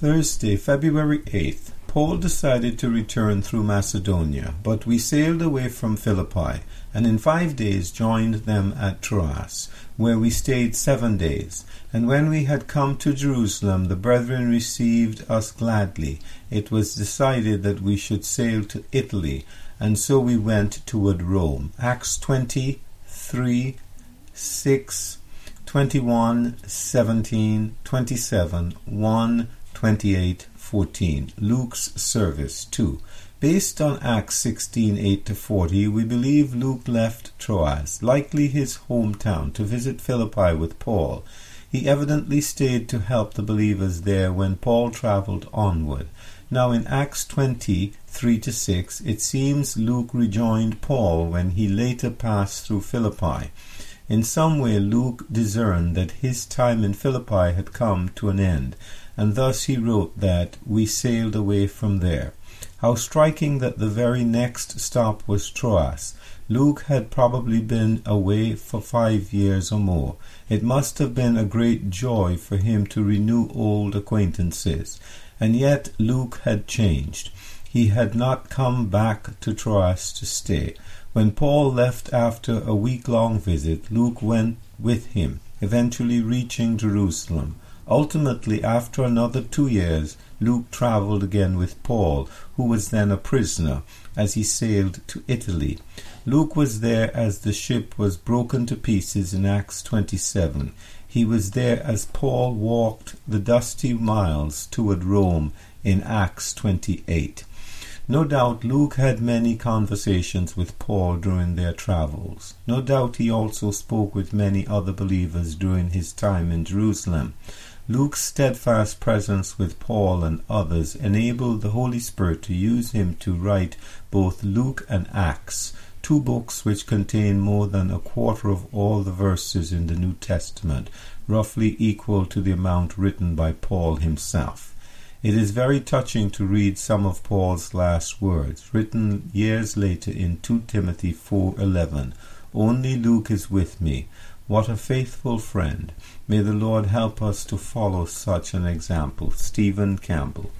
Thursday, February 8th, Paul decided to return through Macedonia, but we sailed away from Philippi and in five days joined them at Troas, where we stayed seven days. And when we had come to Jerusalem, the brethren received us gladly. It was decided that we should sail to Italy, and so we went toward Rome. Acts 23, 6, 21, 17, 27, 1, 28, 14. Luke's service 2. Based on Acts 16, 8 to 40, we believe Luke left Troas, likely his hometown, to visit Philippi with Paul. He evidently stayed to help the believers there when Paul travelled onward. Now in Acts 20, 3 to 6, it seems Luke rejoined Paul when he later passed through Philippi. In some way, Luke discerned that his time in Philippi had come to an end, and thus he wrote that we sailed away from there. How striking that the very next stop was Troas. Luke had probably been away for five years or more. It must have been a great joy for him to renew old acquaintances. And yet Luke had changed. He had not come back to Troas to stay. When Paul left after a week long visit, Luke went with him, eventually reaching Jerusalem. Ultimately, after another two years, Luke travelled again with Paul, who was then a prisoner, as he sailed to Italy. Luke was there as the ship was broken to pieces in Acts 27. He was there as Paul walked the dusty miles toward Rome in Acts 28. No doubt Luke had many conversations with Paul during their travels. No doubt he also spoke with many other believers during his time in Jerusalem. Luke's steadfast presence with Paul and others enabled the Holy Spirit to use him to write both Luke and Acts, two books which contain more than a quarter of all the verses in the New Testament, roughly equal to the amount written by Paul himself. It is very touching to read some of Paul's last words, written years later in 2 Timothy 4:11. Only Luke is with me. What a faithful friend. May the Lord help us to follow such an example. Stephen Campbell.